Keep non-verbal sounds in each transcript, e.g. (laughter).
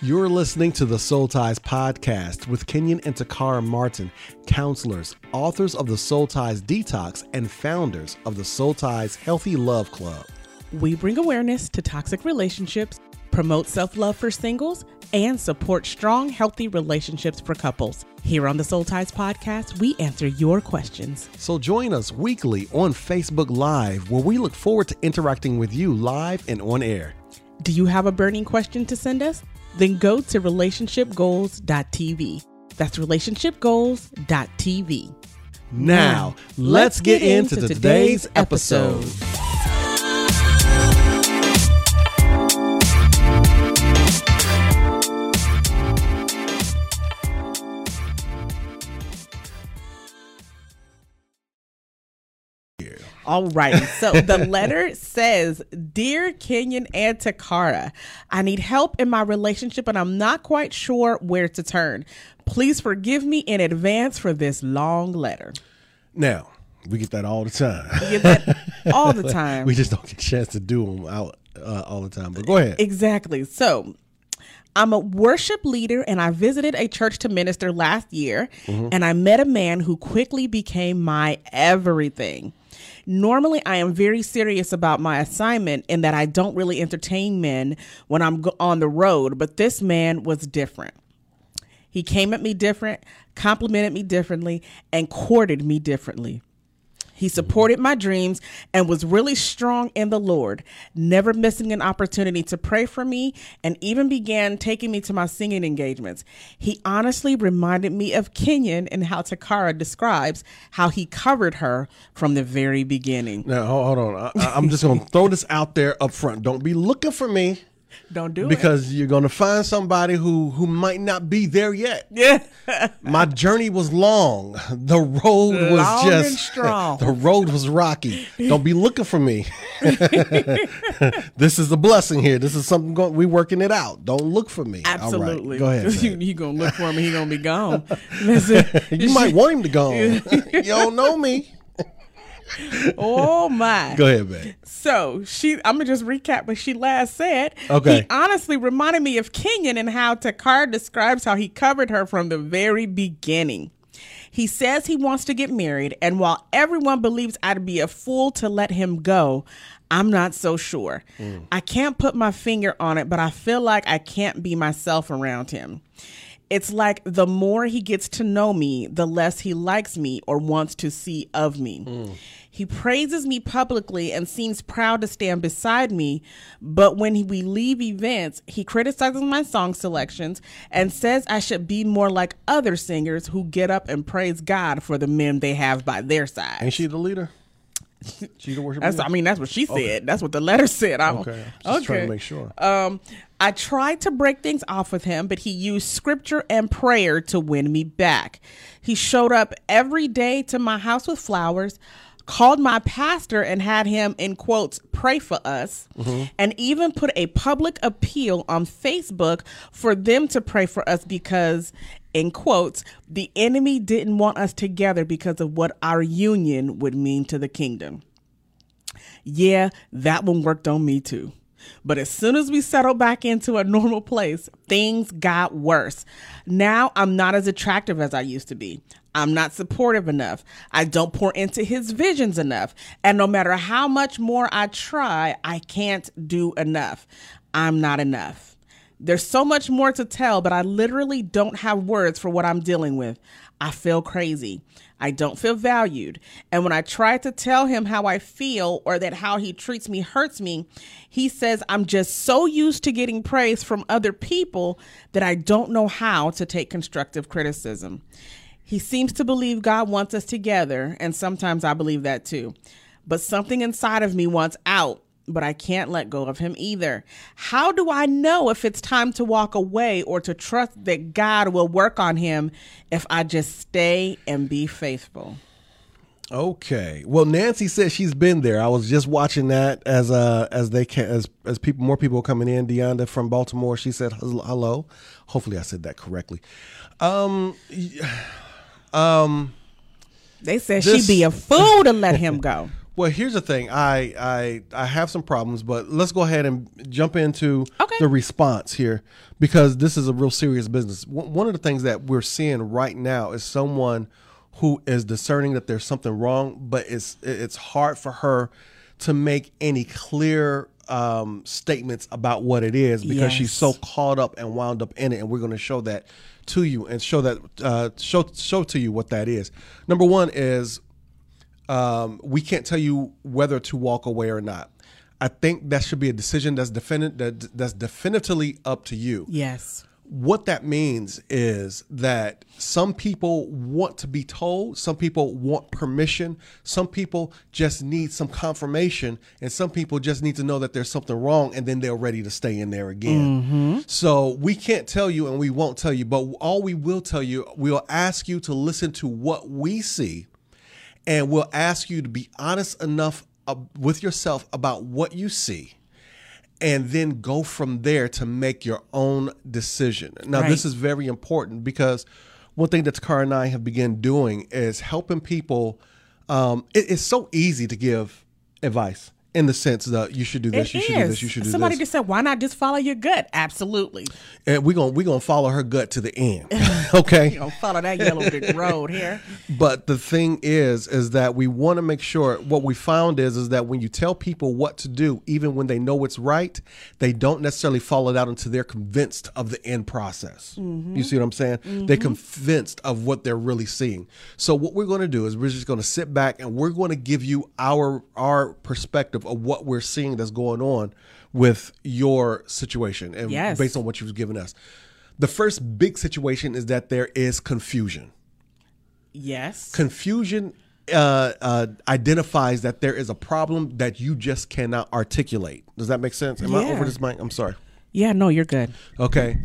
You're listening to the Soul Ties podcast with Kenyon and Takara Martin, counselors, authors of the Soul Ties Detox, and founders of the Soul Ties Healthy Love Club. We bring awareness to toxic relationships, promote self love for singles, and support strong, healthy relationships for couples. Here on the Soul Ties podcast, we answer your questions. So join us weekly on Facebook Live, where we look forward to interacting with you live and on air. Do you have a burning question to send us? Then go to relationshipgoals.tv. That's relationshipgoals.tv. Now, let's get into today's episode. All right. So (laughs) the letter says, Dear Kenyon and Takara, I need help in my relationship and I'm not quite sure where to turn. Please forgive me in advance for this long letter. Now, we get that all the time. We get that all the (laughs) time. we just don't get a chance to do them out uh, all the time. But go ahead. Exactly. So I'm a worship leader and I visited a church to minister last year Mm-hmm. and I met a man who quickly became my everything. Normally, I am very serious about my assignment in that I don't really entertain men when I'm on the road, but this man was different. He came at me different, complimented me differently, and courted me differently. He supported my dreams and was really strong in the Lord, never missing an opportunity to pray for me, and even began taking me to my singing engagements. He honestly reminded me of Kenyon and how Takara describes how he covered her from the very beginning. Now, hold on. I, I'm just going to throw this out there up front. Don't be looking for me (laughs) Don't do it. because you're going to find somebody who who might not be there yet. Yeah. (laughs) My journey was long. The road was just strong. (laughs) The road was rocky. Don't be looking for me. this is a blessing here. This is something going. We working it out. Don't look for me. Right. Absolutely. Go ahead. you, you gonna look for him, he gonna be gone. Listen, You might want him to go. you don't know me. (laughs) oh my. Go ahead, babe. So she, I'm gonna just recap what she last said. Okay. He honestly reminded me of Kenyon and how Takar describes how he covered her from the very beginning. He says he wants to get married, and while everyone believes I'd be a fool to let him go, I'm not so sure. Mm. I can't put my finger on it, but I feel like I can't be myself around him. It's like the more he gets to know me, the less he likes me or wants to see of me. Mm. He praises me publicly and seems proud to stand beside me, but when we leave events, he criticizes my song selections and says I should be more like other singers who get up and praise God for the men they have by their side. Ain't she the leader? (laughs) She the worship That's, leader? I mean, that's what she said. That's what the letter (laughs) said. I'm, Okay. Just trying to make sure. Um, I tried to break things off with him, but he used scripture and prayer to win me back. He showed up every day to my house with flowers, called my pastor and had him, in quotes, pray for us, mm-hmm. and even put a public appeal on Facebook for them to pray for us because, in quotes, the enemy didn't want us together because of what our union would mean to the kingdom. Yeah, that one worked on me too. But as soon as we settled back into a normal place, things got worse. Now I'm not as attractive as I used to be. I'm not supportive enough. I don't pour into his visions enough. And no matter how much more I try, I can't do enough. I'm not enough. There's so much more to tell, but I literally don't have words for what I'm dealing with. I feel crazy. I don't feel valued. And when I try to tell him how I feel or that how he treats me hurts me, he says I'm just so used to getting praise from other people that I don't know how to take constructive criticism. He seems to believe God wants us together, and sometimes I believe that too. But something inside of me wants out, but I can't let go of him either. How do I know if it's time to walk away or to trust that God will work on him if I just stay and be faithful? Okay. Well, Nancy said she's been there. I was just watching that as uh as they can as as people more people coming in. Deonda from Baltimore. She said hello. Hopefully, I said that correctly. Um, um. They said This- she'd be a fool to let him go. (laughs) Well, here's the thing. I I I have some problems, but let's go ahead and jump into Okay. the response here because this is a real serious business. One one of the things that we're seeing right now is someone who is discerning that there's something wrong, but it's it's hard for her to make any clear um, statements about what it is because she's so caught up and wound up in it, and we're going to show that to you and show that uh, show show to you what that is. Number one is um, we can't tell you whether to walk away or not. I think that should be a decision that's definitive that, that's definitively up to you. Yes. What that means is that some people want to be told, some people want permission, some people just need some confirmation, and some people just need to know that there's something wrong, and then they're ready to stay in there again. So we can't tell you, and we won't tell you, but all we will tell you, we'll ask you to listen to what we see and we'll ask you to be honest enough uh, with yourself about what you see and then go from there to make your own decision. Now, Right. this is very important because one thing that Takara and I have begun doing is helping people. Um, it- it's so easy to give advice in the sense that you should do this, It you is. should do this, you should do this. Somebody this. just said, "Why not just follow your gut?" Absolutely. and we're gonna we're gonna follow her gut to the end. (laughs) okay. You know, follow that yellow brick (laughs) road here. But the thing is, is that we want to make sure. What we found is, is that when you tell people what to do, even when they know it's right, they don't necessarily follow it out until they're convinced of the end process. Mm-hmm. You see what I'm saying? They're mm-hmm. convinced of what they're really seeing. So what we're going to do is we're just going to sit back and we're going to give you our our perspective of what we're seeing that's going on with your situation and Yes. based on what you've given us. The first big situation is that there is confusion Yes. confusion uh, uh, identifies that there is a problem that you just cannot articulate. Does that make sense? Am I over this mic? I'm sorry. yeah. No, you're good. Okay.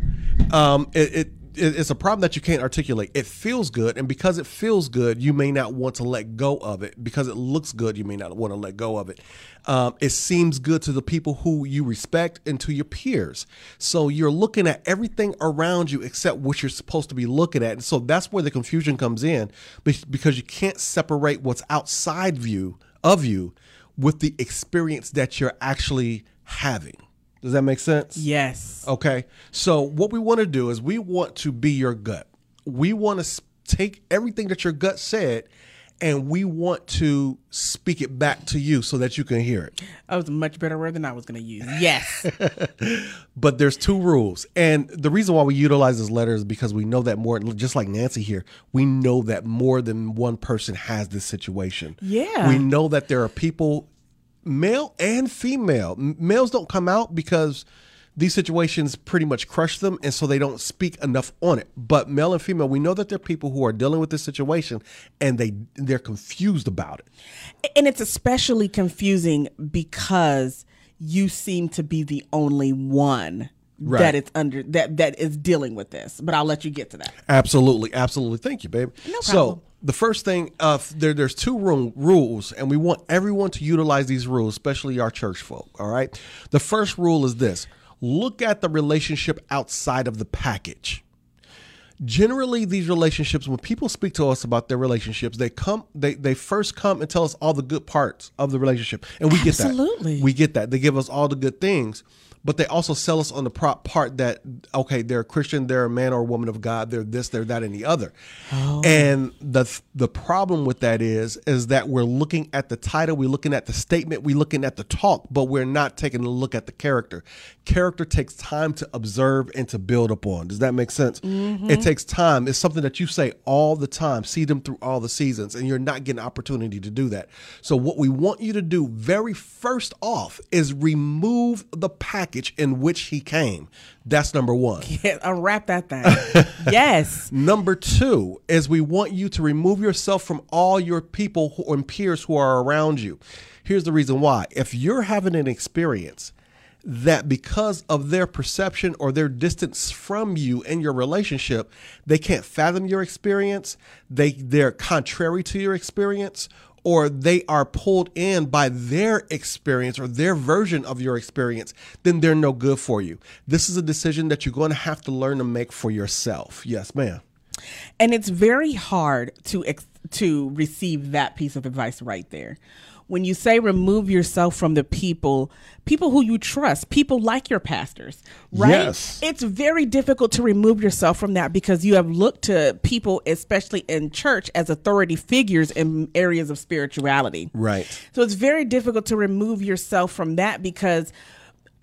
Um, it, it it's a problem that you can't articulate. It feels good, and because it feels good, you may not want to let go of it. Because it looks good, you may not want to let go of it. Um, it seems good to the people who you respect and to your peers. So you're looking at everything around you except what you're supposed to be looking at. And so that's where the confusion comes in, because you can't separate what's outside view of you with the experience that you're actually having. Does that make sense? Yes. Okay. So what we want to do is we want to be your gut. We want to take everything that your gut said and we want to speak it back to you so that you can hear it. That was a much better word than I was going to use. Yes. (laughs) But there's two rules. And the reason why we utilize this letter is because we know that more just like Nancy here, we know that more than one person has this situation. Yeah. We know that there are people male and female. Males don't come out because these situations pretty much crush them and so they don't speak enough on it. But male and female, we know that there are people who are dealing with this situation and they they're confused about it. and it's especially confusing because you seem to be the only one Right. that is under that that is dealing with this. But I'll let you get to that. Absolutely, absolutely. Thank you, babe. No problem. So problem. The first thing, uh, there, there's two room, rules, and we want everyone to utilize these rules, especially our church folk. All right. The first rule is this: look at the relationship outside of the package. Generally, these relationships, when people speak to us about their relationships, they come, they they first come and tell us all the good parts of the relationship, and we get that. Absolutely. We get that. They give us all the good things, but they also sell us on the prop part that okay, they're a Christian, they're a man or a woman of God, they're this, they're that, and the other. Oh. And the the problem with that is is that we're looking at the title, we're looking at the statement, we're looking at the talk, but we're not taking a look at the character. Character takes time to observe and to build upon. Does that make sense? Mm-hmm. It takes time. It's something that you say all the time. See them through all the seasons, and you're not getting opportunity to do that. So what we want you to do very first off is remove the package in which he came. That's number one. (laughs) Yeah, unwrap that thing. yes. (laughs) Number two is we want you to remove yourself from all your people who, and peers who are around you. Here's the reason why. If you're having an experience that because of their perception or their distance from you in your relationship, they can't fathom your experience, they they're contrary to your experience, or they are pulled in by their experience or their version of your experience, then they're no good for you. This is a decision that you're going to have to learn to make for yourself. Yes, ma'am. And it's very hard to ex- to receive that piece of advice right there. When you say remove yourself from the people, people who you trust, people like your pastors, right? Yes. It's very difficult to remove yourself from that because you have looked to people, especially in church, as authority figures in areas of spirituality. Right. So it's very difficult to remove yourself from that because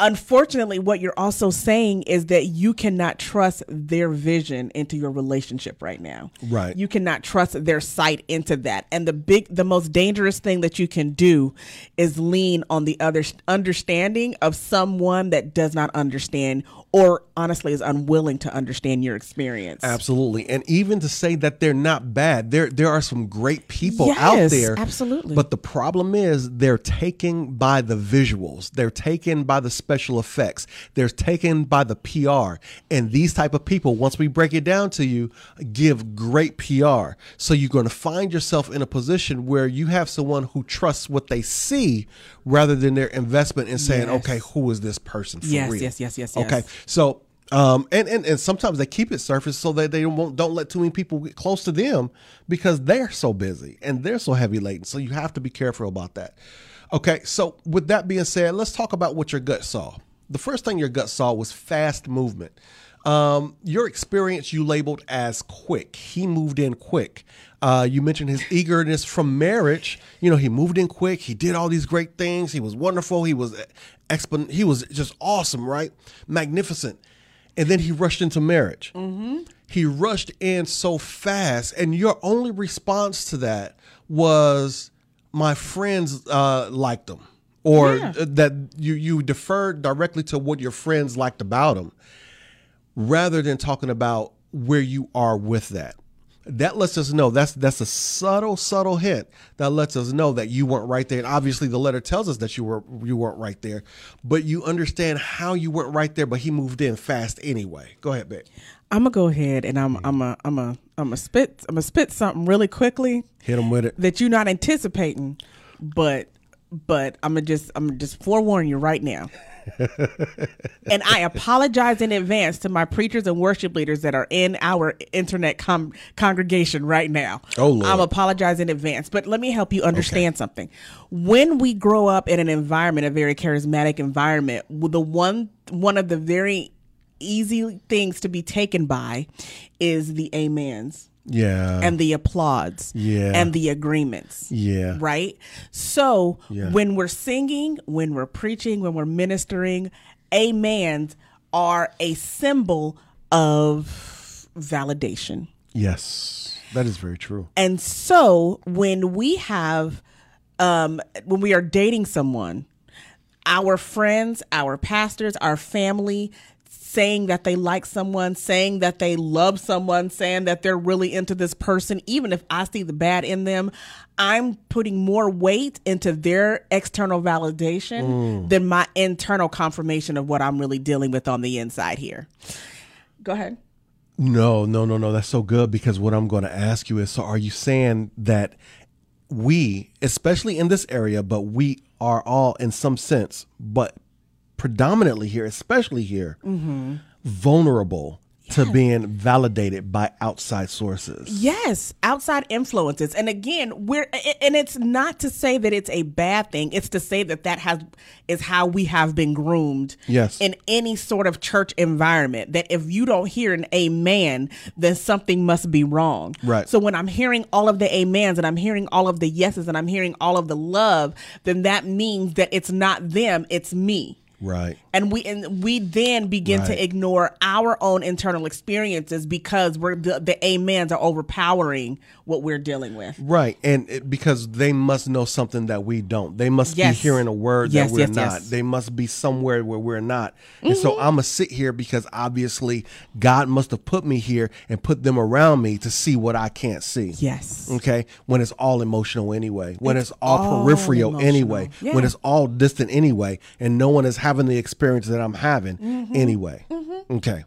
unfortunately what you're also saying is that you cannot trust their vision into your relationship right now. Right. You cannot trust their sight into that. And the big the most dangerous thing that you can do is lean on the other understanding of someone that does not understand or honestly is unwilling to understand your experience. Absolutely. And even to say that they're not bad. There there are some great people out there. absolutely. But the problem is they're taken by the visuals. They're taken by the special effects. They're taken by the PR. And these type of people, once we break it down to you, give great PR. So you're going to find yourself in a position where you have someone who trusts what they see rather than their investment in saying, Yes. okay, who is this person for Yes, real? yes, yes, yes, yes. Okay. So, um, and, and and sometimes they keep it surface so that they won't don't let too many people get close to them because they're so busy and they're so heavy laden. So you have to be careful about that. Okay. So with that being said, let's talk about what your gut saw. The first thing your gut saw was fast movement. Um, your experience you labeled as quick. He moved in quick. Uh, you mentioned his eagerness from marriage. You know, he moved in quick. He did all these great things. He was wonderful. He was expon- He was just awesome, right? Magnificent. And then he rushed into marriage. He rushed in so fast, and your only response to that was, "My friends uh, liked him," or Yeah. that you you deferred directly to what your friends liked about them rather than talking about where you are with that. That lets us know that's that's a subtle, subtle hint that lets us know that you weren't right there. And obviously, the letter tells us that you were you weren't right there, but you understand how you weren't right there. But he moved in fast anyway. Go ahead, babe. I'm gonna go ahead and I'm mm-hmm. I'm a I'm a I'm a spit I'm a spit something really quickly Hit him with it. that you're not anticipating, but but I'm gonna just I'm gonna just forewarn you right now. and I apologize in advance to my preachers and worship leaders that are in our internet com- congregation right now. Oh, Lord. I'm apologizing in advance, but let me help you understand something. When we grow up in an environment, a very charismatic environment, the one one of the very easy things to be taken by is the amens Yeah. and the applauds Yeah. and the agreements yeah. right so Yeah. when we're singing when we're preaching when we're ministering amens are a symbol of validation Yes. That is very true. and so when we have um when we are dating someone our friends, our pastors, our family saying that they like someone, saying that they love someone, saying that they're really into this person, even if I see the bad in them, I'm putting more weight into their external validation mm. than my internal confirmation of what I'm really dealing with on the inside here. Go ahead. No, no, no, no. That's so good because what I'm going to ask you is so are you saying that we, especially in this area, but we are all in some sense, but predominantly here, especially here, mm-hmm. vulnerable to being validated by outside sources? Yes, outside influences. And again, we're and it's not to say that it's a bad thing. It's to say that that has is how we have been groomed. Yes. In any sort of church environment that if you don't hear an amen, then something must be wrong. Right. So when I'm hearing all of the amens and I'm hearing all of the yeses and I'm hearing all of the love, then that means that it's not them, it's me Right. and we and we then begin Right. to ignore our own internal experiences because we're the, the amens are overpowering what we're dealing with Right, and it, because they must know something that we don't. They must Yes. be hearing a word Yes, that we're yes, not. They must be somewhere where we're not. And so Mm-hmm. I'm gonna sit here because obviously God must have put me here and put them around me to see what I can't see. yes Okay, when it's all emotional anyway, when it's, It's all, peripheral emotional. anyway, Yeah. when it's all distant anyway, and no one is having the experience that I'm having Mm-hmm. anyway. Okay,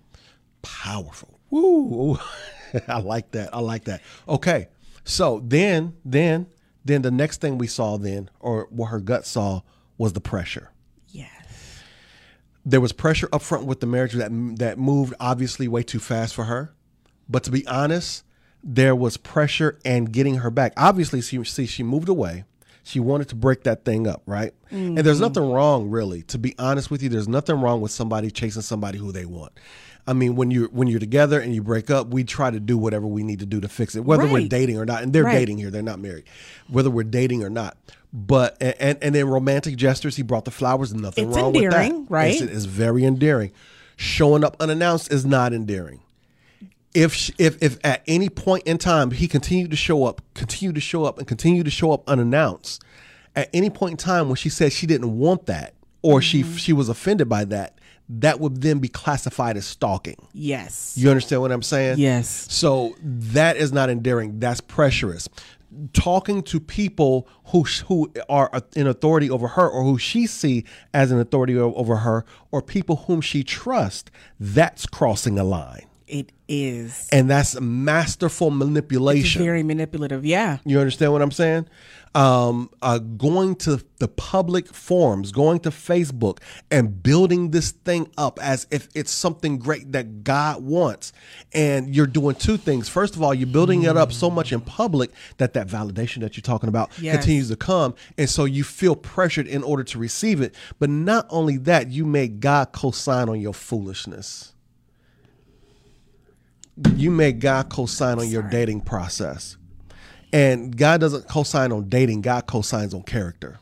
powerful. Woo! (laughs) I like that. I like that. Okay, so then, then, then the next thing we saw then, or what her gut saw, was the pressure yes there was pressure up front with the marriage that that moved obviously way too fast for her. But to be honest, there was pressure and getting her back. Obviously, she see she moved away. She wanted to break that thing up, right? And there's mm-hmm. nothing wrong, really. To be honest with you, there's nothing wrong with somebody chasing somebody who they want. I mean, when you're when you're together and you break up, we try to do whatever we need to do to fix it, whether we're dating or not. And they're Right. dating here; they're not married. Whether we're dating or not. But and and, and then romantic gestures, he brought the flowers. Nothing It's wrong with endearing, that. right? It's, it's very endearing. Showing up unannounced is not endearing if sh- if if at any point in time he continued to show up, continued to show up, and continued to show up unannounced, at any point in time when she said she didn't want that or she mm-hmm. she was offended by that, that would then be classified as stalking. Yes. You understand what I'm saying? Yes. So that is not endearing. That's pressurous. Talking to people who who are in authority over her, or who she see as an authority over her, or people whom she trusts, that's crossing a line It is. and that's masterful manipulation. Very manipulative. Yeah. you understand what I'm saying? Um, uh, going to the public forums, going to Facebook, and building this thing up as if it's something great that God wants, and you're doing two things. First of all, you're building it up so much in public that that validation that you're talking about Yes. continues to come, and so you feel pressured in order to receive it. But not only that, you make God co-sign on your foolishness you make God co-sign on your dating process. And God doesn't co-sign on dating, God co-signs on character.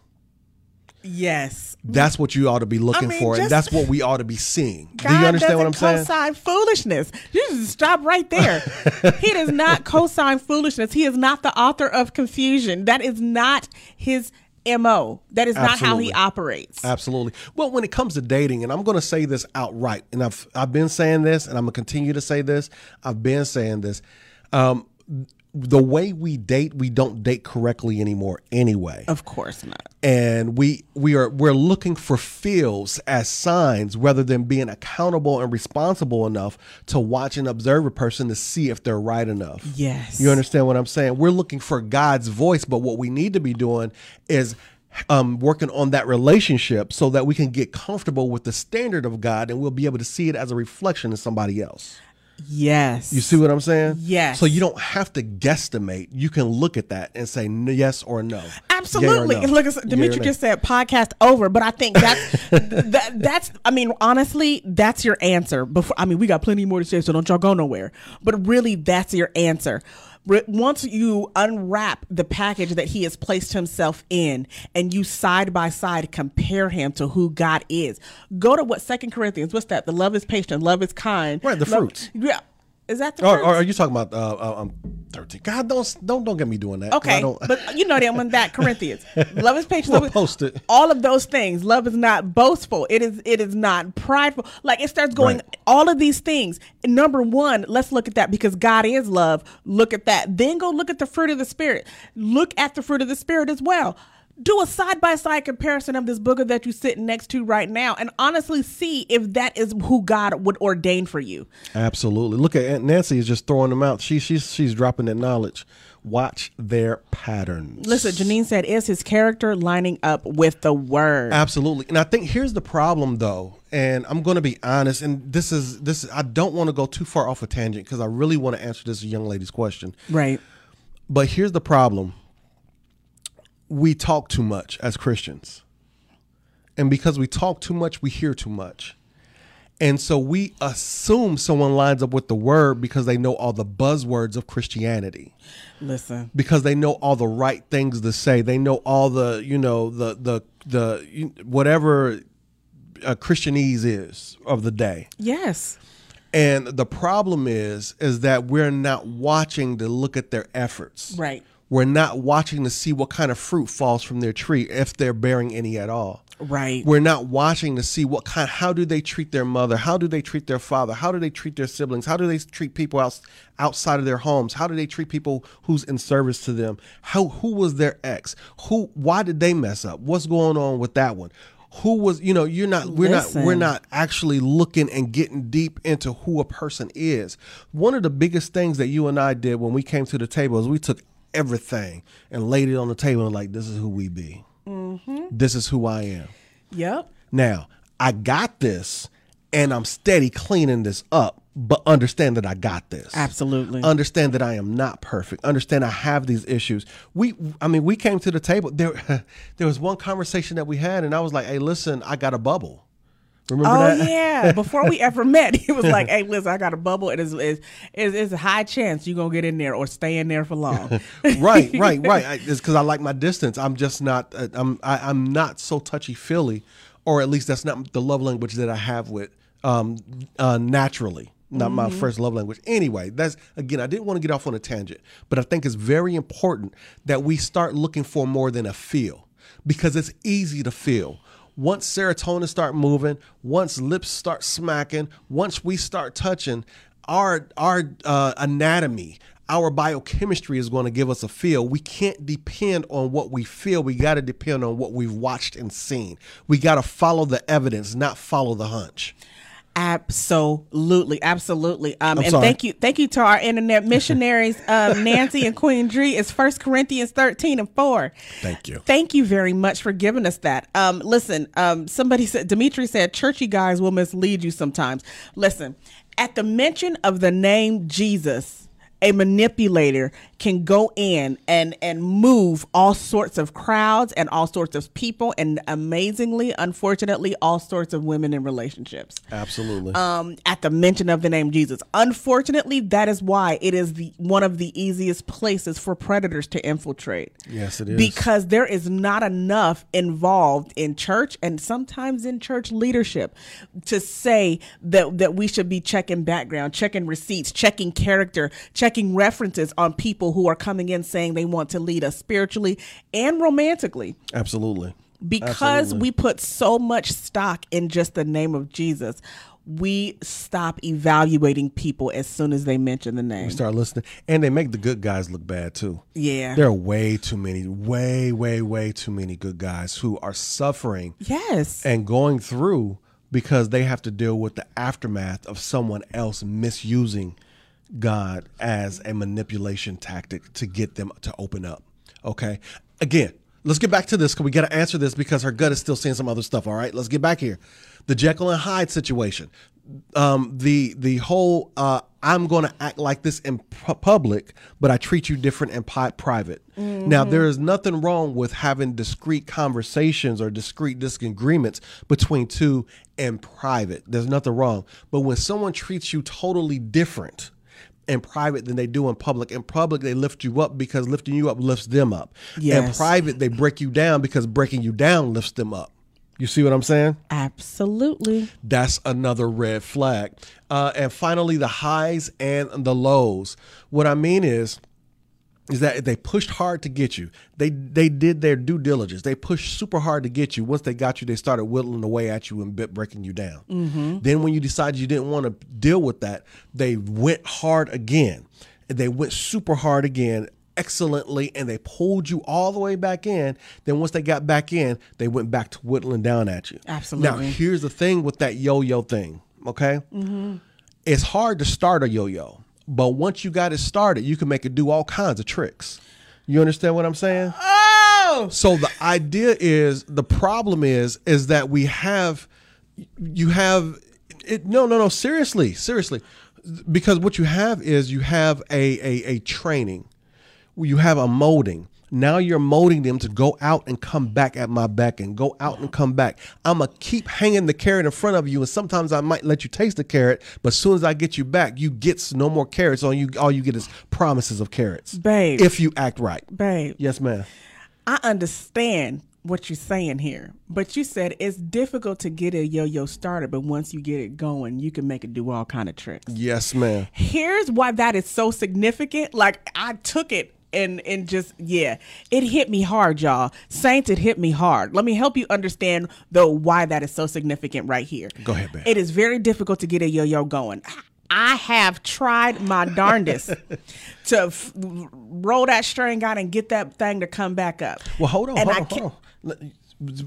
Yes. That's what you ought to be looking mean, for, and that's what we ought to be seeing. God Do you understand what I'm doesn't saying? co-sign foolishness. You just stop right there. (laughs) he does not co-sign foolishness. He is not the author of confusion. That is not his mo. That is not how he operates. Absolutely. Well, when it comes to dating, and I'm going to say this outright, and I've I've been saying this, and I'm going to continue to say this. I've been saying this. Um, the way we date, we don't date correctly anymore, anyway. Of course not. and we we are we're looking for feels as signs rather than being accountable and responsible enough to watch and observe a person to see if they're right enough. Yes. You understand what I'm saying? We're looking for God's voice, but what we need to be doing is um, working on that relationship so that we can get comfortable with the standard of God and we'll be able to see it as a reflection of somebody else. Yes. You see what I'm saying? Yes. So you don't have to guesstimate. You can look at that and say n- yes or no. Yay or Absolutely. no. Look, Dimitri nay. just said podcast over, but I think that's that, that's. I mean, honestly, that's your answer. Before, I mean, we got plenty more to say, so don't y'all go nowhere. But really, that's your answer. Once you unwrap the package that he has placed himself in, and you side by side compare him to who God is, go to what Second Corinthians. What's that? The love is patient, love is kind. Right, the Love- fruits. Yeah. Is that the Or, or are you talking about uh, uh, um, thirteen? God, don't don't don't get me doing that. Okay, but you know that one that (laughs) Corinthians. Love is patient. Love is, post it. All of those things. Love is not boastful. It is. It is not prideful. Like it starts going. Right. All of these things. Number one, let's look at that because God is love. Look at that. Then go look at the fruit of the spirit. Look at the fruit of the spirit as well. Do a side by side comparison of this booger that you're sitting next to right now, and honestly see if that is who God would ordain for you. Absolutely. Look at Aunt Nancy is just throwing them out. She she's she's dropping that knowledge. Watch their patterns. Listen, Janine said, "Is his character lining up with the word?" Absolutely. And I think here's the problem though, and I'm going to be honest and this is this I don't want to go too far off a tangent because I really want to answer this young lady's question. Right. But here's the problem. We talk too much as Christians. And because we talk too much, we hear too much. And so we assume someone lines up with the word because they know all the buzzwords of Christianity. Listen. Because they know all the right things to say. They know all the, you know, the the the whatever uh, Christianese is of the day. Yes. And the problem is is that we're not watching to look at their efforts. Right. We're not watching to see what kind of fruit falls from their tree if they're bearing any at all. Right. We're not watching to see what kind how do they treat their mother? How do they treat their father? How do they treat their siblings? How do they treat people out, outside of their homes? How do they treat people who's in service to them? How who was their ex? Who why did they mess up? What's going on with that one? Who was, you know, you're not we're not we're not actually looking and getting deep into who a person is. One of the biggest things that you and I did when we came to the table is we took everything and laid it on the table and like this is who we be. Mm-hmm. This is who I am. Yep. Now, I got this and I'm steady cleaning this up. But understand that I got this. Absolutely. Understand that I am not perfect. Understand I have these issues. We, I mean, we came to the table. There, (laughs) there was one conversation that we had, and I was like, "Hey, listen, I got a bubble." Remember Oh that? (laughs) yeah! Before we ever met, he was like, "Hey, listen, I got a bubble. It is is is is a high chance you're gonna get in there or stay in there for long." (laughs) right, (laughs) right, right. I, it's because I like my distance. I'm just not. Uh, I'm. I, I'm not so touchy feely, or at least that's not the love language that I have with um uh, naturally. Not my first love language. Anyway, that's again. I didn't want to get off on a tangent, but I think it's very important that we start looking for more than a feel, because it's easy to feel. Once serotonin start moving, once lips start smacking, once we start touching, our our uh, anatomy, our biochemistry is going to give us a feel. We can't depend on what we feel. We got to depend on what we've watched and seen. We got to follow the evidence, not follow the hunch. Absolutely, absolutely. Um, and sorry. thank you, thank you to our internet missionaries, um, (laughs) Nancy and Queen Dree. It's First Corinthians thirteen and four. Thank you. Thank you very much for giving us that. Um, listen, um, somebody said Dimitri said churchy guys will mislead you sometimes. Listen, at the mention of the name Jesus, a manipulator can go in and and move all sorts of crowds and all sorts of people and amazingly unfortunately all sorts of women in relationships Absolutely. um, at the mention of the name Jesus. Unfortunately, that is why it is the one of the easiest places for predators to infiltrate. Yes, it is. Because there is not enough involved in church and sometimes in church leadership to say that that we should be checking background, checking receipts, checking character, checking references on people who are coming in saying they want to lead us spiritually and romantically Absolutely. because we put so much stock in just the name of Jesus, we stop evaluating people as soon as they mention the name. We start listening, and they make the good guys look bad too. Yeah. There are way too many, way, way, way too many good guys who are suffering yes. and going through because they have to deal with the aftermath of someone else misusing God as a manipulation tactic to get them to open up. Okay. Again, let's get back to this because we got to answer this because her gut is still seeing some other stuff. All right. Let's get back here. The Jekyll and Hyde situation. Um, the the whole uh, I'm going to act like this in pu- public, but I treat you different in pi- private. Now there is nothing wrong with having discreet conversations or discreet disagreements between two in private. There's nothing wrong. But when someone treats you totally different in private than they do in public. In public, they lift you up because lifting you up lifts them up. In private, they break you down because breaking you down lifts them up. You see what I'm saying? Absolutely. That's another red flag. Uh, and finally, the highs and the lows. What I mean is, is that they pushed hard to get you. They they did their due diligence. They pushed super hard to get you. Once they got you, they started whittling away at you and bit breaking you down. Then when you decided you didn't want to deal with that, they went hard again. They went super hard again, excellently, and they pulled you all the way back in. Then once they got back in, they went back to whittling down at you. Absolutely. Now here's the thing with that yo-yo thing. Okay, Mm-hmm. it's hard to start a yo-yo, but once you got it started, you can make it do all kinds of tricks. You understand what I'm saying? Oh, So the idea is the problem is is that we have you have it no no no seriously seriously because what you have is you have a a, a training you have a molding now you're molding them to go out and come back at my back and go out and come back i'm gonna keep hanging the carrot in front of you and sometimes i might let you taste the carrot but as soon as i get you back you get no more carrots all you all you get is promises of carrots Babe. if you act right babe. yes ma'am I understand what you're saying here, but you said it's difficult to get a yo-yo started, but once you get it going, you can make it do all kind of tricks. yes ma'am here's why that is so significant. Like I took it and and just yeah, it hit me hard, y'all. Saints, it hit me hard. Let me help you understand though why that is so significant right here. Go ahead, babe. It is very difficult to get a yo-yo going. I have tried my darndest (laughs) to f- roll that string out and get that thing to come back up. Well, hold on, And hold I on, can't- hold on. Let-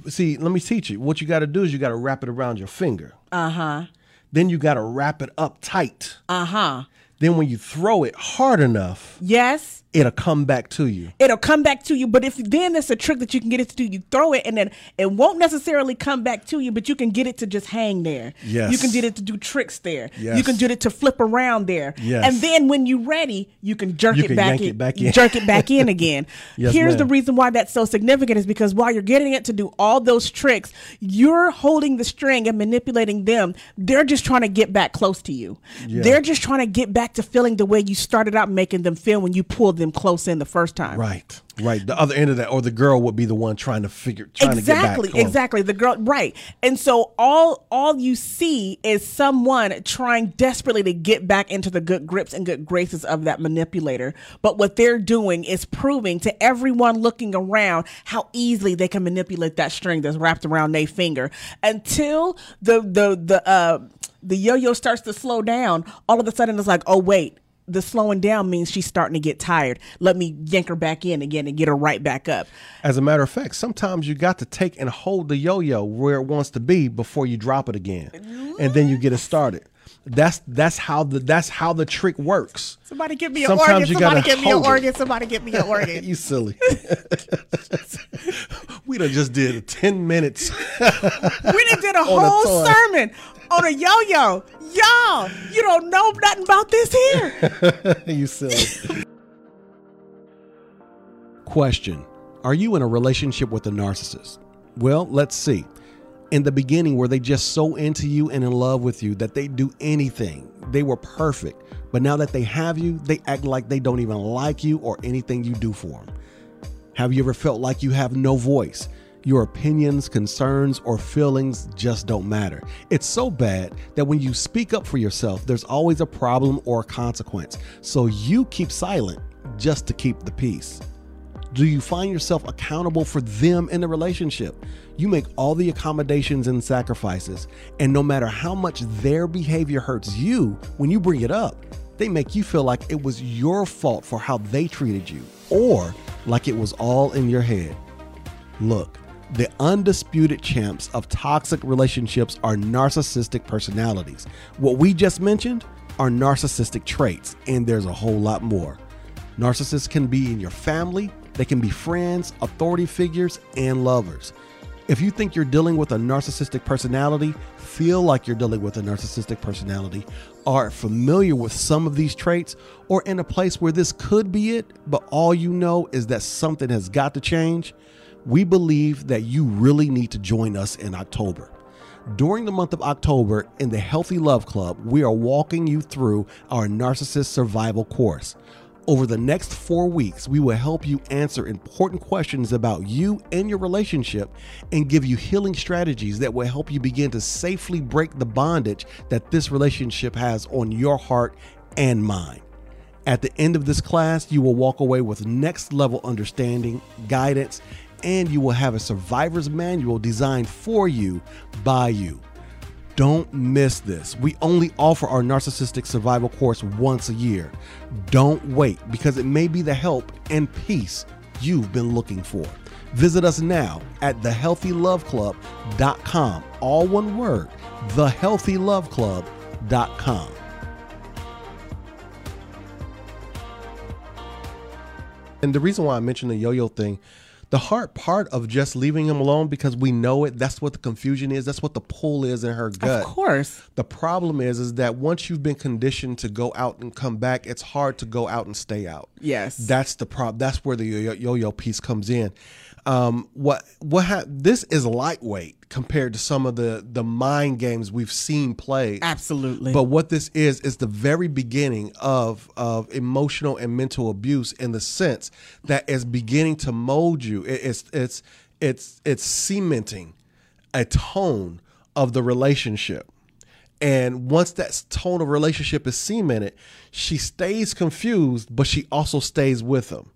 See, let me teach you. What you got to do is you got to wrap it around your finger. Uh huh. Then you got to wrap it up tight. Uh huh. Then when you throw it hard enough, Yes. It'll come back to you. it'll come back to you. But if then it's a trick that you can get it to do, you throw it and then it won't necessarily come back to you, but you can get it to just hang there. Yes. You can get it to do tricks there. Yes. You can get it to flip around there. Yes. And then when you're ready, you can jerk You it can back yank in. it back in. Jerk it back in (laughs) again. Yes, Here's the reason why that's so significant is because while you're getting it to do all those tricks, you're holding the string and manipulating them. They're just trying to get back close to you. Yeah. They're just trying to get back to feeling the way you started out making them feel when you pulled them close in the first time. Right. Right. The other end of that, or the girl would be the one trying to figure, trying exactly to get back. close. exactly the girl right and so all all you see is someone trying desperately to get back into the good grips and good graces of that manipulator but what they're doing is proving to everyone looking around how easily they can manipulate that string that's wrapped around their finger until the the the uh the yo-yo starts to slow down all of a sudden it's like oh wait the slowing down means she's starting to get tired. Let me yank her back in again and get her right back up. As a matter of fact, sometimes you got to take and hold the yo-yo where it wants to be before you drop it again, and then you get it started. That's that's how the that's how the trick works. Somebody give me an Sometimes organ. Somebody gotta me an hold it. organ. Somebody get me an organ. (laughs) you silly. (laughs) we done just did ten minutes. we done did a (laughs) On a whole sermon on a yo-yo. Y'all, you don't know nothing about this here. (laughs) you silly. Question Are you in a relationship with a narcissist? Well, let's see. In the beginning, were they just so into you and in love with you that they do anything? They were perfect. But now that they have you, they act like they don't even like you or anything you do for them. Have you ever felt like you have no voice? Your opinions, concerns, or feelings just don't matter. It's so bad that when you speak up for yourself, there's always a problem or a consequence. So you keep silent just to keep the peace. Do you find yourself accountable for them in the relationship? You make all the accommodations and sacrifices, and no matter how much their behavior hurts you when you bring it up, they make you feel like it was your fault for how they treated you, or like it was all in your head. Look, the undisputed champs of toxic relationships are narcissistic personalities. What we just mentioned are narcissistic traits, and there's a whole lot more. Narcissists can be in your family, they can be friends, authority figures, and lovers. If you think you're dealing with a narcissistic personality, feel like you're dealing with a narcissistic personality, are familiar with some of these traits, or in a place where this could be it, but all you know is that something has got to change, we believe that you really need to join us in October. During the month of October in the Healthy Love Club, we are walking you through our narcissist survival course. Over the next four weeks, we will help you answer important questions about you and your relationship and give you healing strategies that will help you begin to safely break the bondage that this relationship has on your heart and mind. At the end of this class, you will walk away with next level understanding, guidance, and you will have a survivor's manual designed for you by you. Don't miss this. We only offer our narcissistic survival course once a year. Don't wait because it may be the help and peace you've been looking for. Visit us now at thehealthyloveclub.com. All one word, thehealthyloveclub.com. And the reason why I mentioned the yo-yo thing, the hard part of just leaving him alone because we know it, that's what the confusion is, that's what the pull is in her gut. Of course. The problem is is that once you've been conditioned to go out and come back, it's hard to go out and stay out. Yes. That's the problem. That's where the yo- yo-yo piece comes in. Um, what what ha- this is lightweight compared to some of the the mind games we've seen played. Absolutely. But what this is is the very beginning of of emotional and mental abuse in the sense that is beginning to mold you. It- it's it's it's it's cementing a tone of the relationship. And once that tone of relationship is cemented, she stays confused, but she also stays with him.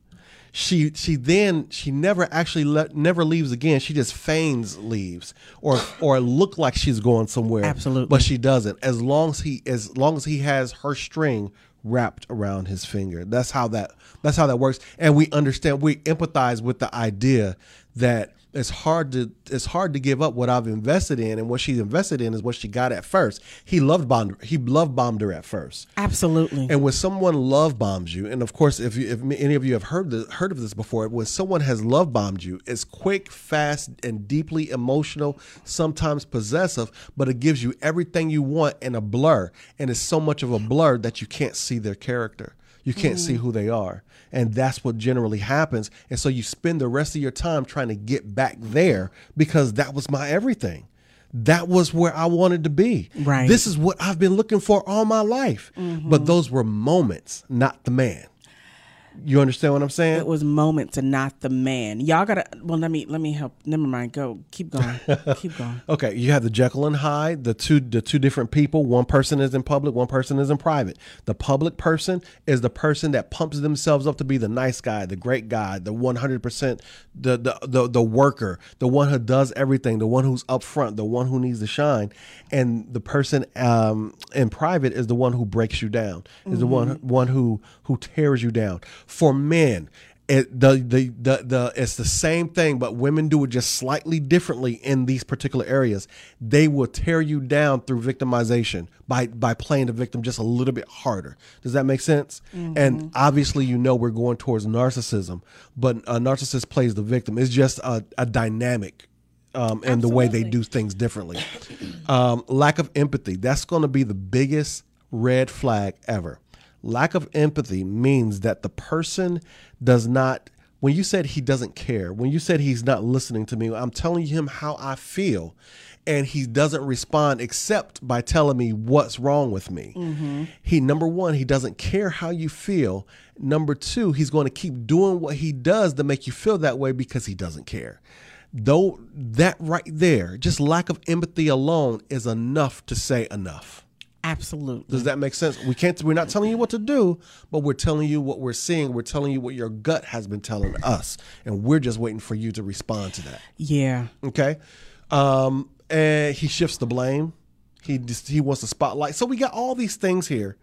She she then she never actually let, never leaves again. She just feigns leaves or or look like she's going somewhere. Absolutely. but she doesn't. As long as he as long as he has her string wrapped around his finger. That's how that that's how that works. And we understand we empathize with the idea that it's hard to it's hard to give up what I've invested in, and what she's invested in is what she got at first. He loved bombed he love bombed her at first, Absolutely. and when someone love bombs you, and of course, if you, if any of you have heard the, heard of this before, when someone has love bombed you, it's quick, fast, and deeply emotional, sometimes possessive, but it gives you everything you want in a blur, and it's so much of a blur that you can't see their character. You can't see mm-hmm. who they are. And that's what generally happens. And so you spend the rest of your time trying to get back there because that was my everything. That was where I wanted to be. Right. This is what I've been looking for all my life. But mm-hmm. those were moments, not the man. You understand what I'm saying? it was moments and not the man. Y'all gotta well let me let me help never mind. Go. Keep going. (laughs) Keep going. Okay, you have the Jekyll and Hyde, the two the two different people. One person is in public, one person is in private. The public person is the person that pumps themselves up to be the nice guy, the great guy, the one hundred percent, the the the the worker, the one who does everything, the one who's up front, the one who needs to shine. And the person um, in private is the one who breaks you down, is the one one who who tears you down. For men, it, the, the the the it's the same thing, but women do it just slightly differently in these particular areas. They will tear you down through victimization by by playing the victim just a little bit harder. Does that make sense? And obviously, you know we're going towards narcissism, but a narcissist plays the victim. It's just a, a dynamic um, and the way they do things differently. Um, lack of empathy. That's going to be the biggest red flag ever. Lack of empathy means that the person does not, when you said he doesn't care, when you said he's not listening to me, I'm telling him how I feel. And he doesn't respond except by telling me what's wrong with me. Mm-hmm. He, number one, he doesn't care how you feel. Number two, he's going to keep doing what he does to make you feel that way because he doesn't care though that right there just lack of empathy alone is enough to say enough Absolutely. does that make sense? We can't we're not telling you what to do but we're telling you what we're seeing. We're telling you what your gut has been telling us and we're just waiting for you to respond to that. Yeah. okay? Um and he shifts the blame. He just he wants the spotlight. So we got all these things here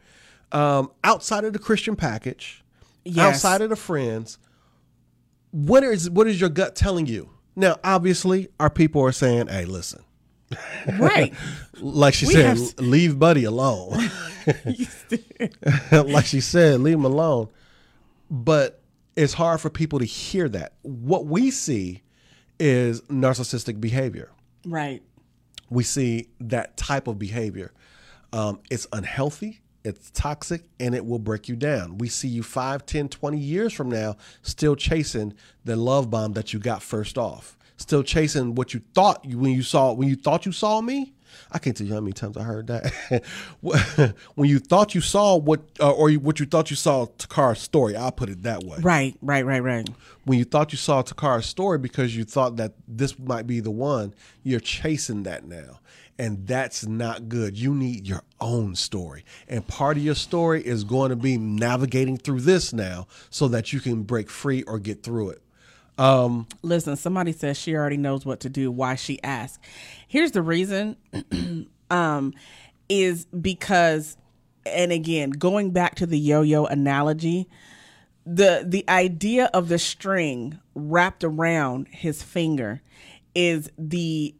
um outside of the christian package Yes. outside of the friends. What is what is your gut telling you? Now obviously our people are saying hey listen Right. (laughs) like she We said leave buddy alone (laughs) (laughs) like she said leave him alone but it's hard for people to hear that what we see is narcissistic behavior right. we see that type of behavior. Um, it's unhealthy, it's toxic, and it will break you down. We see you 5, 10, 20 years from now still chasing the love bomb that you got first off. Still chasing what you thought you when you saw when you thought you saw me. I can't tell you how many times I heard that. (laughs) when you thought you saw what, uh, or you- what you thought you saw Takara's story, I'll put it that way Right. Right. Right. Right. when you thought you saw Takara's story because you thought that this might be the one, you're chasing that now. And that's not good. You need your own story. And part of your story is going to be navigating through this now so that you can break free or get through it. Listen, somebody says she already knows what to do. Why she asked? Here's the reason. (clears throat) um, is because, and again, going back to the yo-yo analogy, the the idea of the string wrapped around his finger is the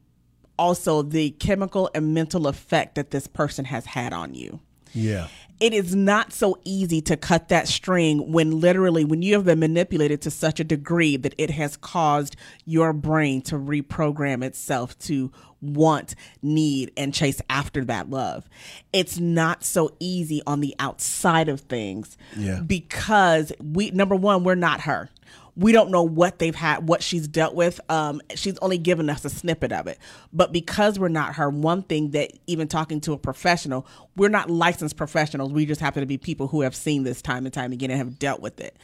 also the chemical and mental effect that this person has had on you Yeah. It is not so easy to cut that string when literally when you have been manipulated to such a degree that it has caused your brain to reprogram itself to want need and chase after that love it's not so easy on the outside of things Yeah. because we number one we're not her we don't know what they've had what she's dealt with. Um she's only given us a snippet of it. But because we're not her one thing that even talking to a professional we're not licensed professionals. We just happen to be people who have seen this time and time again and have dealt with it.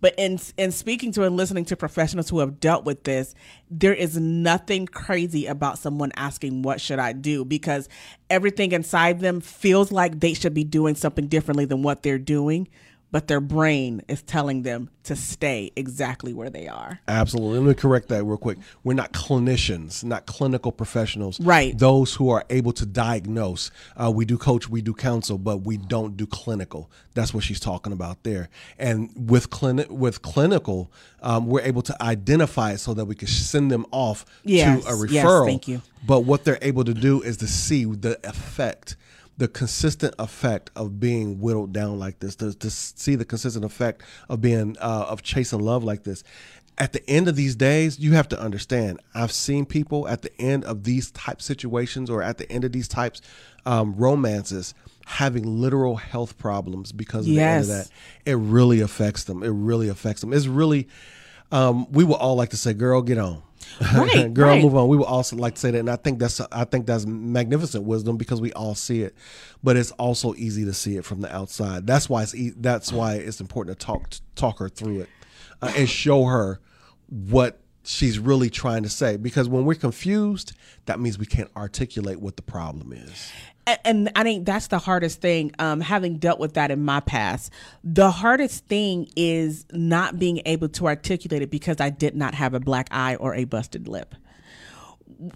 But in in speaking to and listening to professionals who have dealt with this there is nothing crazy about someone asking what should i do? Because everything inside them feels like they should be doing something differently than what they're doing but their brain is telling them to stay exactly where they are. Absolutely. Let me correct that real quick. We're not clinicians, not clinical professionals. Right. Those who are able to diagnose. Uh, we do coach, we do counsel, but we don't do clinical. That's what she's talking about there. And with clinic, with clinical, um, we're able to identify it so that we can send them off Yes. to a referral. Yes, thank you. But what they're able to do is to see the effect, the consistent effect of being whittled down like this, to, to see the consistent effect of being uh, of chasing love like this. At the end of these days, you have to understand. I've seen people at the end of these type situations, or at the end of these types um, romances, having literal health problems because of the end of that. It really affects them. It really affects them. It's really. Um, we would all like to say, "Girl, get on." (laughs) Right, (laughs) girl right. move on. We would also like to say that and i think that's i think that's magnificent wisdom because we all see it but it's also easy to see it from the outside. That's why it's e- that's why it's important to talk talk her through it uh, and show her what she's really trying to say because when we're confused that means we can't articulate what the problem is and I think that's the hardest thing. Um, having dealt with that in my past, the hardest thing is not being able to articulate it because I did not have a black eye or a busted lip.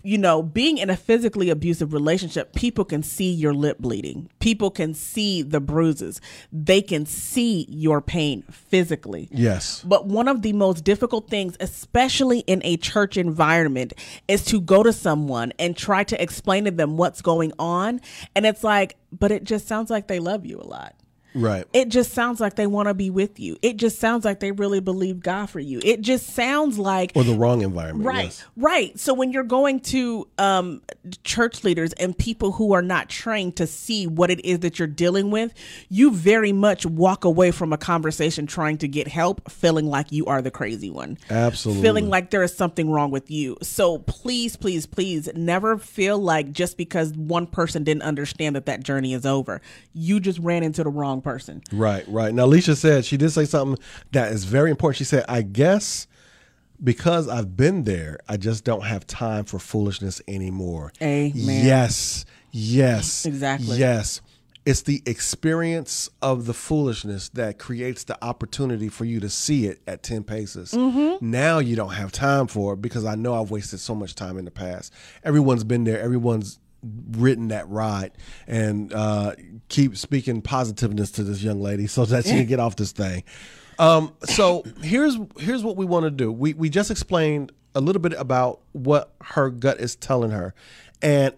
You know, being in a physically abusive relationship, people can see your lip bleeding. People can see the bruises. They can see your pain physically. yes But one of the most difficult things, especially in a church environment, is to go to someone and try to explain to them what's going on. And it's like, but it just sounds like they love you a lot. Right It just sounds like they want to be with you. It just sounds like they really believe God for you. It just sounds like or the wrong environment Right, yes. right. So when you're going to um, church leaders and people who are not trained to see what it is that you're dealing with, you very much walk away from a conversation trying to get help, feeling like you are the crazy one. Absolutely. Feeling like there is something wrong with you. So please, please, please never feel like just because one person didn't understand that that journey is over, you just ran into the wrong person. Right, right. Now, Alicia said she did say something that is very important. She said, I guess because I've been there, I just don't have time for foolishness anymore. Amen. Yes, yes. Exactly. Yes. It's the experience of the foolishness that creates the opportunity for you to see it at 10 paces. Mm-hmm. Now you don't have time for it because I know I've wasted so much time in the past. Everyone's been there, everyone's ridden that ride and uh, keep speaking positiveness to this young lady so that she can get off this thing. Um, so here's here's what we want to do. We we just explained a little bit about what her gut is telling her, and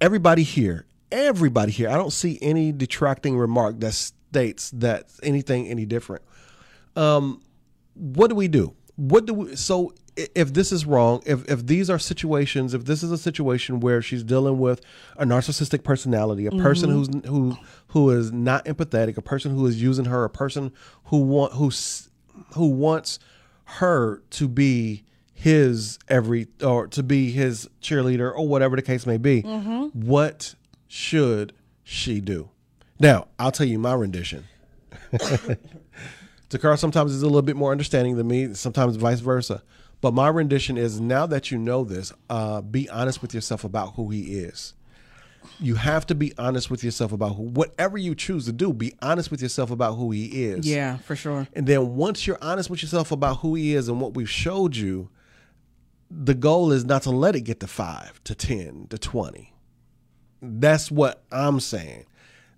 everybody here, everybody here, I don't see any detracting remark that states that anything any different what do we do? What do we so if this is wrong, if if these are situations, if this is a situation where she's dealing with a narcissistic personality, a mm-hmm. person who's who who is not empathetic, a person who is using her, a person who want who's who wants her to be his every or to be his cheerleader or whatever the case may be, mm-hmm. what should she do? Now, I'll tell you my rendition. (laughs) (laughs) Takara sometimes is a little bit more understanding than me, sometimes vice versa. But my rendition is now that you know this, uh, be honest with yourself about who he is. You have to be honest with yourself about who, whatever you choose to do, be honest with yourself about who he is. Yeah, for sure. And then once you're honest with yourself about who he is and what we've showed you, the goal is not to let it get to five, to 10, to 20. That's what I'm saying.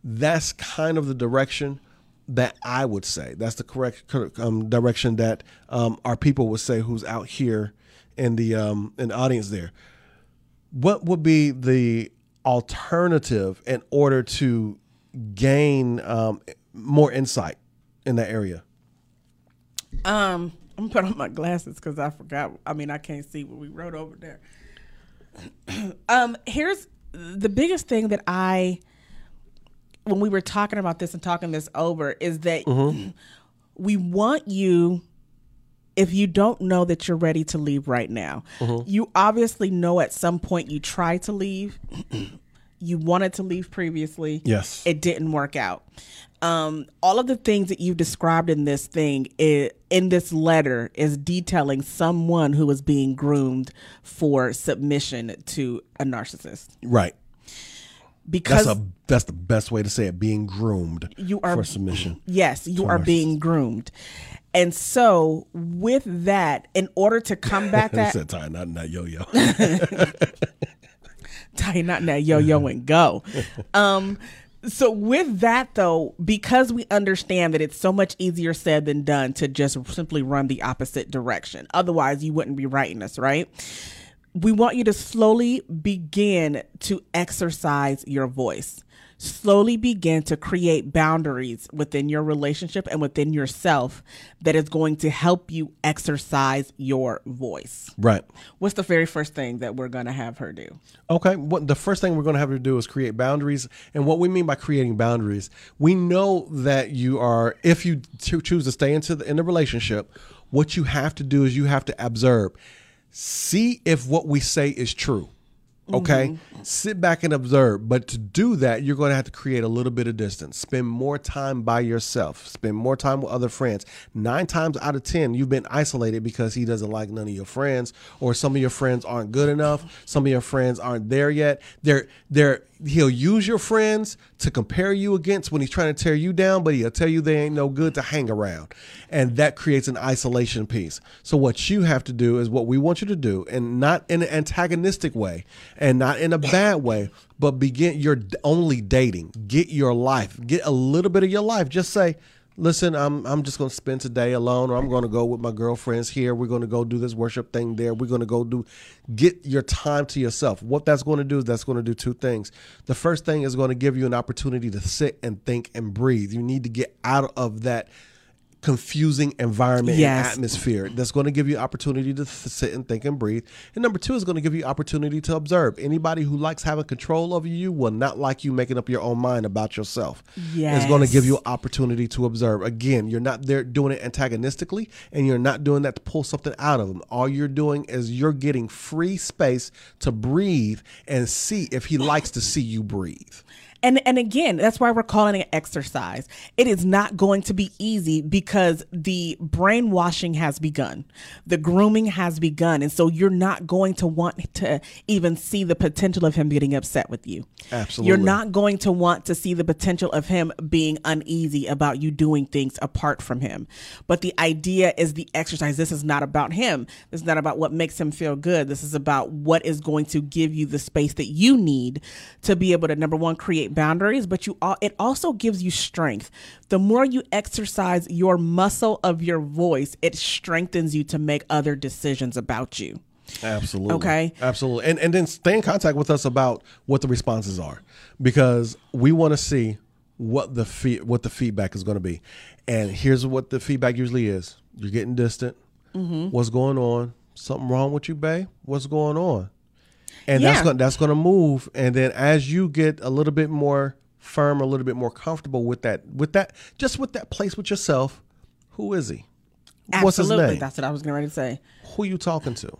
That's kind of the direction that I would say. That's the correct um, direction that um, our people would say who's out here in the um, in the audience there. What would be the alternative in order to gain um, more insight in that area? Um, I'm put on my glasses because I forgot. I mean, I can't see what we wrote over there. (clears throat) um, here's the biggest thing that I, when we were talking about this and talking this over, is that we want you. If you don't know that you're ready to leave right now, you obviously know at some point you tried to leave. (clears throat) you wanted to leave previously. Yes. It didn't work out. Um, all of the things that you've described in this thing, in this letter, is detailing someone who is being groomed for submission to a narcissist. Right. Because That's a that's the best way to say it. Being groomed You are- for submission. Yes, you are being groomed. And so, with that, in order to combat (laughs) that, said tie not not yo yo. (laughs) tie not now yo yo and go. (laughs) Um, so with that though, because we understand that it's so much easier said than done to just simply run the opposite direction. Otherwise, you wouldn't be writing us, right? We want you to slowly begin to exercise your voice. Slowly begin to create boundaries within your relationship and within yourself that is going to help you exercise your voice. right. What's the very first thing that we're going to have her do? Okay. What the first thing we're going to have to do is create boundaries, and what we mean by creating boundaries, we know that you are, if you cho- choose to stay into the in the relationship, what you have to do is you have to observe, see if what we say is true. Okay, mm-hmm. sit back and observe. But to do that, you're going to have to create a little bit of distance. Spend more time by yourself. Spend more time with other friends. Nine times out of 10, you've been isolated because he doesn't like none of your friends, or some of your friends aren't good enough. Some of your friends aren't there yet. They're, they're, he'll use your friends to compare you against when he's trying to tear you down, but he'll tell you they ain't no good to hang around. And that creates an isolation piece. So what you have to do is what we want you to do, and not in an antagonistic way and not in a bad way, but begin you're only dating. Get your life. Get a little bit of your life. Just say, listen, I'm I'm just gonna spend today alone, or I'm gonna go with my girlfriends here. We're gonna go do this worship thing there. We're gonna go do get your time to yourself. What that's gonna do is that's gonna do two things. The first thing is gonna give you an opportunity to sit and think and breathe. You need to get out of that confusing environment Yes. and atmosphere that's going to give you opportunity to sit and think and breathe. And number two is going to give you opportunity to observe. Anybody who likes having control over you will not like you making up your own mind about yourself. It's going to give you opportunity to observe. Again you're not there doing it antagonistically and you're not doing that to pull something out of them all you're doing is you're getting free space to breathe and see if he likes to see you breathe And and again, that's why we're calling it exercise. It is not going to be easy because the brainwashing has begun. The grooming has begun. And so you're not going to want to even see the potential of him getting upset with you. Absolutely. You're not going to want to see the potential of him being uneasy about you doing things apart from him. But the idea is the exercise. This is not about him. This is not about what makes him feel good. This is about what is going to give you the space that you need to be able to number one create boundaries, but you all it also gives you strength. The more you exercise your muscle of your voice, it strengthens you to make other decisions about you. Absolutely. Okay. Absolutely. And and then stay in contact with us about what the responses are because we want to see what the fee- what the feedback is going to be. And here's what the feedback usually is. You're getting distant. Mm-hmm. What's going on? Something wrong with you, babe? What's going on? And that's Yeah. going that's going to move and then as you get a little bit more firm, a little bit more comfortable with that with that just with that place with yourself, who is he? What's his Absolutely. name? That's what I was getting ready to say. who you talking to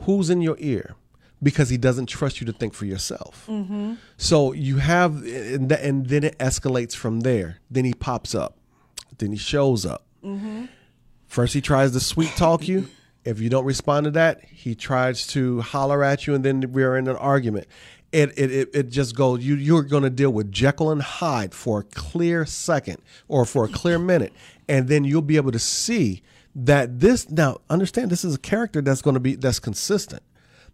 who's in your ear because he doesn't trust you to think for yourself mm-hmm. so you have and, th- and then it escalates from there then he pops up then he shows up mm-hmm. first he tries to sweet talk you if you don't respond to that he tries to holler at you and then we're in an argument. It, it, it, it just goes you you're going to deal with Jekyll and Hyde for a clear second or for a clear minute and then you'll be able to see that this now understand this is a character that's going to be that's consistent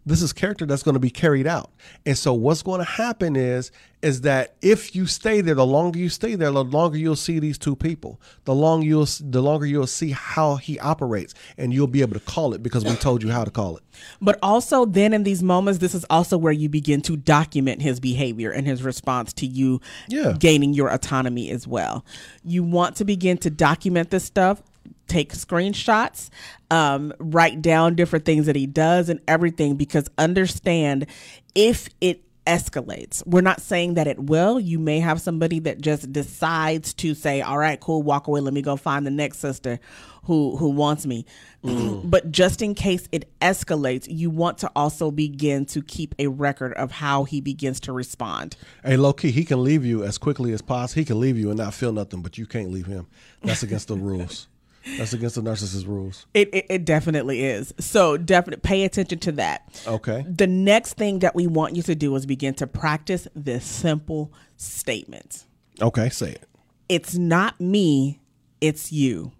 this is character that's going to be carried out and so what's going to happen is is that if you stay there the longer you stay there the longer you'll see these two people the longer you'll the longer you'll see how he operates and you'll be able to call it because we told you how to call it But also, then in these moments, this is also where you begin to document his behavior and his response to you Yeah. gaining your autonomy as well. You want to begin to document this stuff, take screenshots, um, write down different things that he does and everything, because understand if it escalates. We're not saying that it will. You may have somebody that just decides to say, "All right, cool, walk away. Let me go find the next sister who who wants me." but just in case it escalates, you want to also begin to keep a record of how he begins to respond. hey low key he can leave you as quickly as possible he can leave you and not feel nothing but you can't leave him that's against the rules That's against the narcissist rules. It, it, it definitely is. So definitely pay attention to that. Okay. The next thing that we want you to do is begin to practice this simple statement. Okay, say it. It's not me, it's you.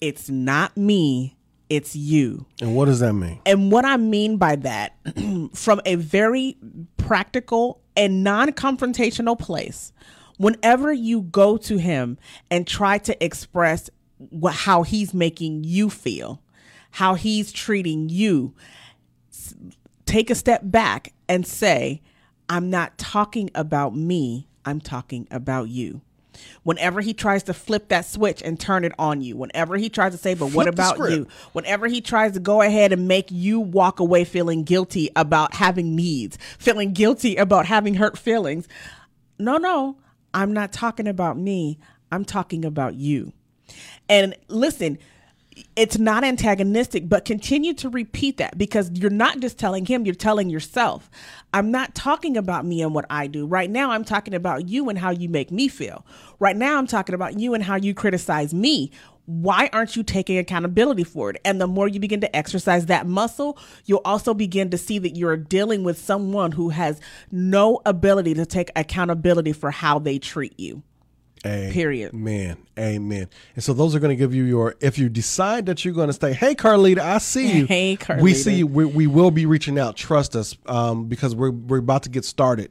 It's not me, it's you. And what does that mean? And what I mean by that, (clears throat) from a very practical and non confrontational place, whenever you go to him and try to express what, how he's making you feel, how he's treating you, s- take a step back and say, I'm not talking about me, I'm talking about you. Whenever he tries to flip that switch and turn it on you, whenever he tries to say, but what Flip the about you? Whenever he tries to go ahead and make you walk away feeling guilty about having needs, feeling guilty about having hurt feelings. No, no, I'm not talking about me. I'm talking about you. And listen, it's not antagonistic, but continue to repeat that because you're not just telling him, you're telling yourself. I'm not talking about me and what I do. Right now, I'm talking about you and how you make me feel. Right now, I'm talking about you and how you criticize me. Why aren't you taking accountability for it? And the more you begin to exercise that muscle, you'll also begin to see that you're dealing with someone who has no ability to take accountability for how they treat you. Period. Amen. Amen. And so those are going to give you your. If you decide that you're going to stay, hey Carlita, I see you. Hey, Carlita. We see you. We, we will be reaching out. Trust us, um, because we're we're about to get started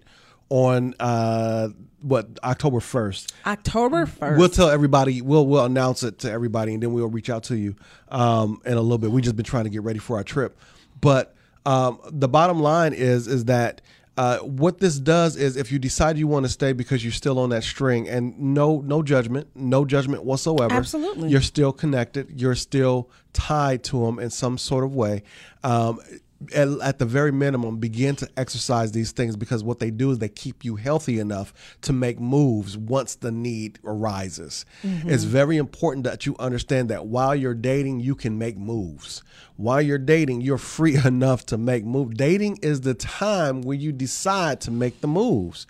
on uh what October first. October 1st. We'll tell everybody. We'll we'll announce it to everybody, and then we'll reach out to you um, in a little bit. We just been trying to get ready for our trip, but um, the bottom line is is that uh, what this does is if you decide you want to stay because you're still on that string, and no no judgment, no judgment whatsoever. Absolutely. you're still connected. You're still tied to them in some sort of way. Um, at, at the very minimum, begin to exercise these things because what they do is they keep you healthy enough to make moves once the need arises. Mm-hmm. It's very important that you understand that while you're dating, you can make moves. While you're dating, you're free (laughs) enough to make moves. Dating is the time where you decide to make the moves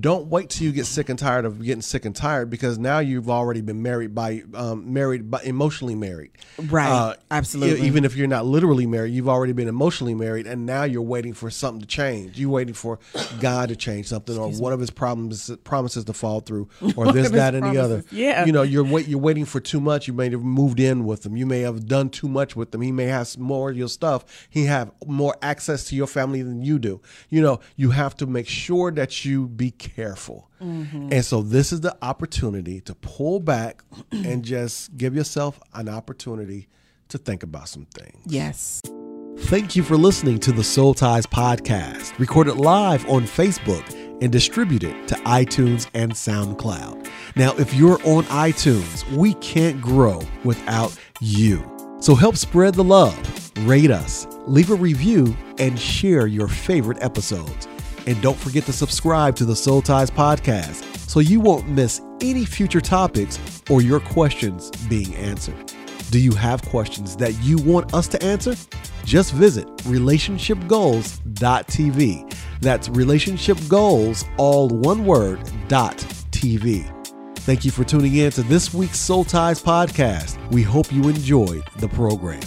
don't wait till you get sick and tired of getting sick and tired because now you've already been married by um, married by emotionally married. Right. Absolutely. e- even if you're not literally married you've already been emotionally married and now you're waiting for something to change. You're waiting for god to change something or one of his problems promises to fall through (laughs) or this that and the other. Yeah. you know you're wait, you're waiting for too much. You may have moved in with them. You may have done too much with them. He may have more of your stuff. He have more access to your family than you do. You know you have to make sure that you be careful mm-hmm. and so this is the opportunity to pull back (clears throat) and just give yourself an opportunity to think about some things yes. Thank you for listening to the Soul Ties podcast, recorded live on Facebook and distributed to iTunes and SoundCloud. Now, if you're on iTunes, we can't grow without you. So help spread the love, rate us, leave a review, and share your favorite episodes. And don't forget to subscribe to the Soul Ties podcast so you won't miss any future topics or your questions being answered. Do you have questions that you want us to answer? Just visit relationshipgoals.tv. That's relationship goals, all one word, dot TV. Thank you for tuning in to this week's Soul Ties podcast. We hope you enjoyed the program.